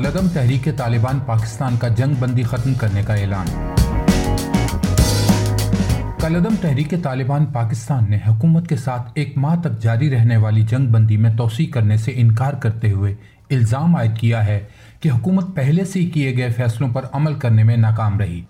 کالعدم تحریک طالبان پاکستان کا جنگ بندی ختم کرنے کا اعلان۔ کالعدم تحریک طالبان پاکستان نے حکومت کے ساتھ ایک ماہ تک جاری رہنے والی جنگ بندی میں توسیع کرنے سے انکار کرتے ہوئے الزام عائد کیا ہے کہ حکومت پہلے سے کیے گئے فیصلوں پر عمل کرنے میں ناکام رہی۔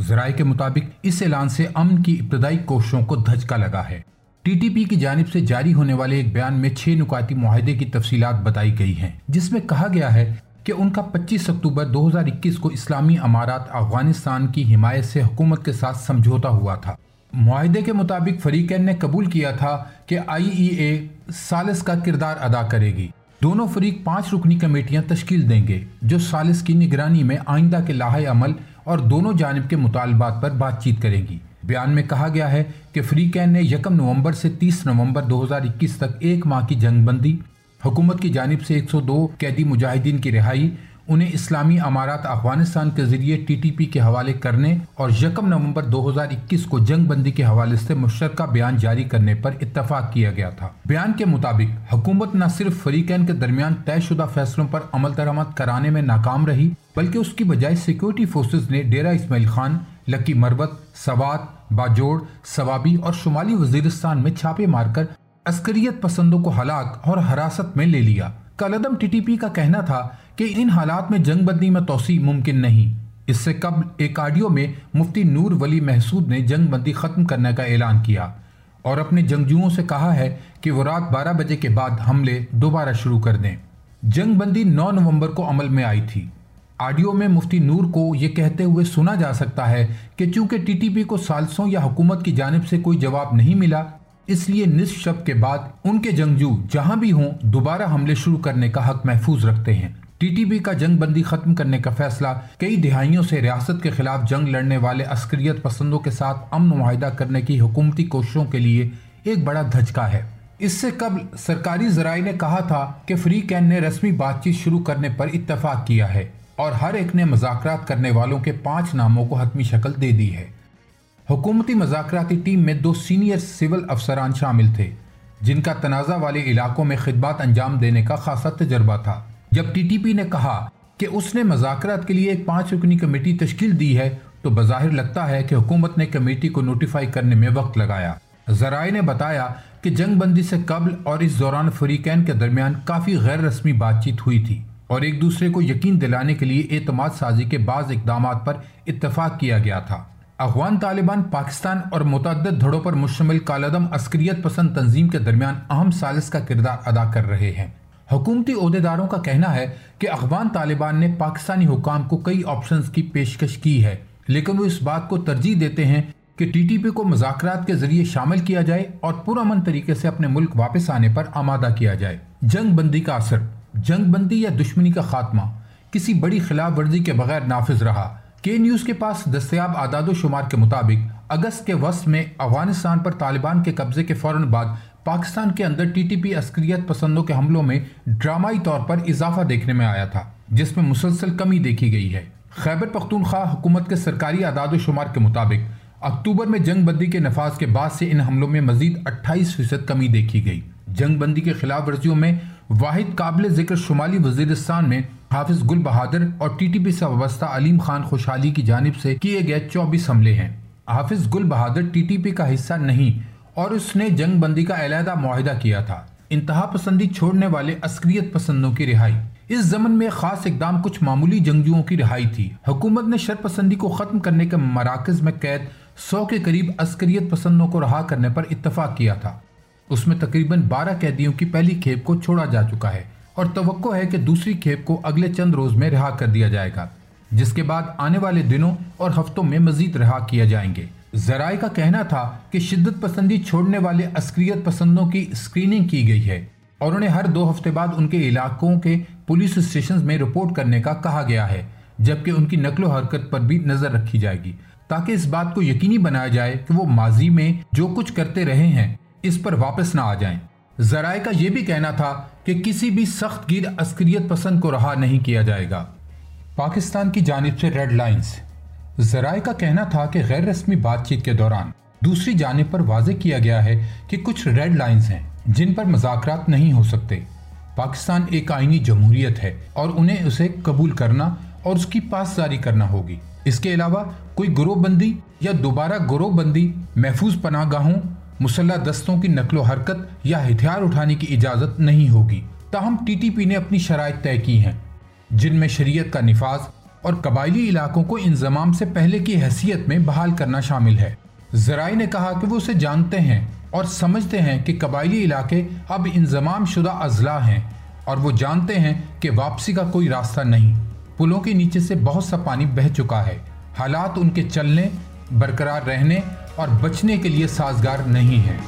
ذرائع کے مطابق اس اعلان سے امن کی ابتدائی کوششوں کو دھچکا لگا ہے۔ ٹی ٹی پی کی جانب سے جاری ہونے والے ایک بیان میں چھ نکاتی معاہدے کی تفصیلات بتائی گئی ہیں، جس میں کہا گیا ہے کہ ان کا پچیس اکتوبر دو ہزار اکیس کو اسلامی امارات افغانستان کی حمایت سے حکومت کے ساتھ سمجھوتا ہوا تھا۔ معاہدے کے مطابق فریقین نے قبول کیا تھا کہ آئی ای اے سالس کا کردار ادا کرے گی۔ دونوں فریق پانچ رکنی کمیٹیاں تشکیل دیں گے، جو سالس کی نگرانی میں آئندہ کے لاہے عمل اور دونوں جانب کے مطالبات پر بات چیت کریں گی۔ بیان میں کہا گیا ہے کہ فریقین نے یکم نومبر سے تیس نومبر دو ہزار اکیس تک ایک ماہ کی جنگ بندی حکومت کی جانب سے ایک سو دو قیدی مجاہدین کی رہائی، انہیں اسلامی امارات افغانستان کے ذریعے ٹی ٹی پی کے حوالے کرنے اور یکم نومبر دو ہزار اکیس کو جنگ بندی کے حوالے سے مشترکہ بیان جاری کرنے پر اتفاق کیا گیا تھا۔ بیان کے مطابق، حکومت نہ صرف فریقین کے درمیان طے شدہ فیصلوں پر عمل درآمد کرانے میں ناکام رہی، بلکہ اس کی بجائے سیکیورٹی فورسز نے ڈیرہ اسماعیل خان، لکی مروت سوات باجوڑ سوابی اور شمالی وزیرستان میں چھاپے مار کر عسکریت پسندوں کو ہلاک اور حراست میں لے لیا۔ کلدم ٹی ٹی پی کا کہنا تھا کہ ان حالات میں جنگ بندی میں توسیع ممکن نہیں۔ اس سے قبل ایک آڈیو میں مفتی نور ولی محسود نے جنگ بندی ختم کرنے کا اعلان کیا اور اپنے جنگجوؤں سے کہا ہے کہ وہ رات بارہ بجے کے بعد حملے دوبارہ شروع کر دیں۔ جنگ بندی نو نومبر کو عمل میں آئی تھی۔ آڈیو میں مفتی نور کو یہ کہتے ہوئے سنا جا سکتا ہے کہ چونکہ ٹی ٹی پی کو سالسوں یا حکومت کی جانب سے کوئی جواب نہیں ملا اس لیے نصف شب کے بعد ان کے جنگجو جہاں بھی ہوں دوبارہ حملے شروع کرنے کا حق محفوظ رکھتے ہیں۔ ٹی ٹی پی کا جنگ بندی ختم کرنے کا فیصلہ کئی دہائیوں سے ریاست کے خلاف جنگ لڑنے والے عسکریت پسندوں کے ساتھ امن معاہدہ کرنے کی حکومتی کوششوں کے لیے ایک بڑا دھچکا ہے۔ اس سے قبل سرکاری ذرائع نے کہا تھا کہ فری کین نے رسمی بات چیت شروع کرنے پر اتفاق کیا ہے اور ہر ایک نے مذاکرات کرنے والوں کے پانچ ناموں کو حتمی شکل دے دی ہے۔ حکومتی مذاکراتی ٹیم میں دو سینئر سول افسران شامل تھے، جن کا تنازع والے علاقوں میں خدمات انجام دینے کا خاصا تجربہ تھا۔ جب ٹی ٹی پی نے کہا کہ اس نے مذاکرات کے لیے ایک پانچ رکنی کمیٹی تشکیل دی ہے، تو بظاہر لگتا ہے کہ حکومت نے کمیٹی کو نوٹیفائی کرنے میں وقت لگایا۔ ذرائع نے بتایا کہ جنگ بندی سے قبل اور اس دوران فریقین کے درمیان کافی غیر رسمی بات چیت ہوئی تھی اور ایک دوسرے کو یقین دلانے کے لیے اعتماد سازی کے بعض اقدامات پر اتفاق کیا گیا تھا۔ افغان طالبان، پاکستان اور متعدد دھڑوں پر مشتمل کالعدم عسکریت پسند تنظیم کے درمیان اہم سالس کا کردار ادا کر رہے ہیں۔ حکومتی عہدیداروں کا کہنا ہے کہ افغان طالبان نے پاکستانی حکام کو کئی آپشنز کی پیشکش کی ہے، لیکن وہ اس بات کو ترجیح دیتے ہیں کہ ٹی ٹی پی کو مذاکرات کے ذریعے شامل کیا جائے اور پرامن طریقے سے اپنے ملک واپس آنے پر آمادہ کیا جائے۔ جنگ بندی کا اثر۔ جنگ بندی یا دشمنی کا خاتمہ۔ کسی بڑی خلاف ورزی کے بغیر نافذ رہا۔ کے نیوز کے پاس دستیاب اعداد و شمار کے مطابق اگست کے وسط میں افغانستان پر طالبان کے قبضے کے فوراً بعد پاکستان کے اندر ٹی ٹی پی عسکریت پسندوں کے حملوں میں ڈرامائی طور پر اضافہ دیکھنے میں آیا تھا، جس میں مسلسل کمی دیکھی گئی ہے۔ خیبر پختونخوا حکومت کے سرکاری اعداد و شمار کے مطابق اکتوبر میں جنگ بندی کے نفاذ کے بعد سے ان حملوں میں مزید اٹھائیس فیصد کمی دیکھی گئی۔ جنگ بندی کے خلاف ورزیوں میں واحد قابل ذکر شمالی وزیرستان میں حافظ گل بہادر اور ٹی ٹی پی سے وابستہ علیم خان خوشحالی کی جانب سے کیے گئے چوبیس حملے ہیں۔ حافظ گل بہادر ٹی ٹی پی کا حصہ نہیں اور اس نے جنگ بندی کا علیحدہ معاہدہ کیا تھا۔ انتہا پسندی چھوڑنے والے عسکریت پسندوں کی رہائی۔ اس زمن میں خاص اقدام کچھ معمولی جنگجوؤں کی رہائی تھی۔ حکومت نے شر پسندی کو ختم کرنے کے مراکز میں قید سو کے قریب عسکریت پسندوں کو رہا کرنے پر اتفاق کیا تھا۔ اس میں تقریباً بارہ قیدیوں کی پہلی کھیپ کو چھوڑا جا چکا ہے۔ اور توقع ہے کہ دوسری کھیپ کو اگلے چند روز میں رہا کر دیا جائے گا، جس کے بعد آنے والے دنوں اور ہفتوں میں مزید رہا کیا جائیں گے۔ ذرائع کا کہنا تھا کہ شدت پسندی چھوڑنے والے عسکریت پسندوں کی اسکریننگ کی گئی ہے اور انہیں ہر دو ہفتے بعد ان کے علاقوں کے پولیس اسٹیشن میں رپورٹ کرنے کا کہا گیا ہے، جبکہ ان کی نقل و حرکت پر بھی نظر رکھی جائے گی۔ تاکہ اس بات کو یقینی بنایا جائے کہ وہ ماضی میں جو کچھ کرتے رہے ہیں، اس پر واپس نہ آ جائیں۔ ذرائع کا یہ بھی کہنا تھا کہ کسی بھی سخت گیر عسکریت پسند کو رہا نہیں کیا جائے گا۔ پاکستان کی جانب سے ریڈ لائنز۔ ذرائع کا کہنا تھا کہ غیر رسمی بات چیت کے دوران دوسری جانب پر واضح کیا گیا ہے کہ کچھ ریڈ لائنز ہیں جن پر مذاکرات نہیں ہو سکتے۔ پاکستان ایک آئینی جمہوریت ہے اور انہیں اسے قبول کرنا اور اس کی پاسداری کرنا ہوگی۔ اس کے علاوہ کوئی گروہ بندی یا دوبارہ گروہ بندی محفوظ پناہ گاہوں مسلح دستوں کی نقل و حرکت یا ہتھیار اٹھانے کی اجازت نہیں ہوگی۔ تاہم، ٹی ٹی پی نے اپنی شرائط طے کی ہیں، جن میں شریعت کا نفاذ اور قبائلی علاقوں کو انضمام سے پہلے کی حیثیت میں بحال کرنا شامل ہے۔ ذرائع نے کہا کہ وہ اسے جانتے ہیں اور سمجھتے ہیں کہ قبائلی علاقے اب انضمام شدہ اضلاع ہیں اور وہ جانتے ہیں کہ واپسی کا کوئی راستہ نہیں۔ پلوں کے نیچے سے بہت سا پانی بہ چکا ہے۔ حالات ان کے چلنے، برقرار رہنے اور بچنے کے لیے سازگار نہیں ہیں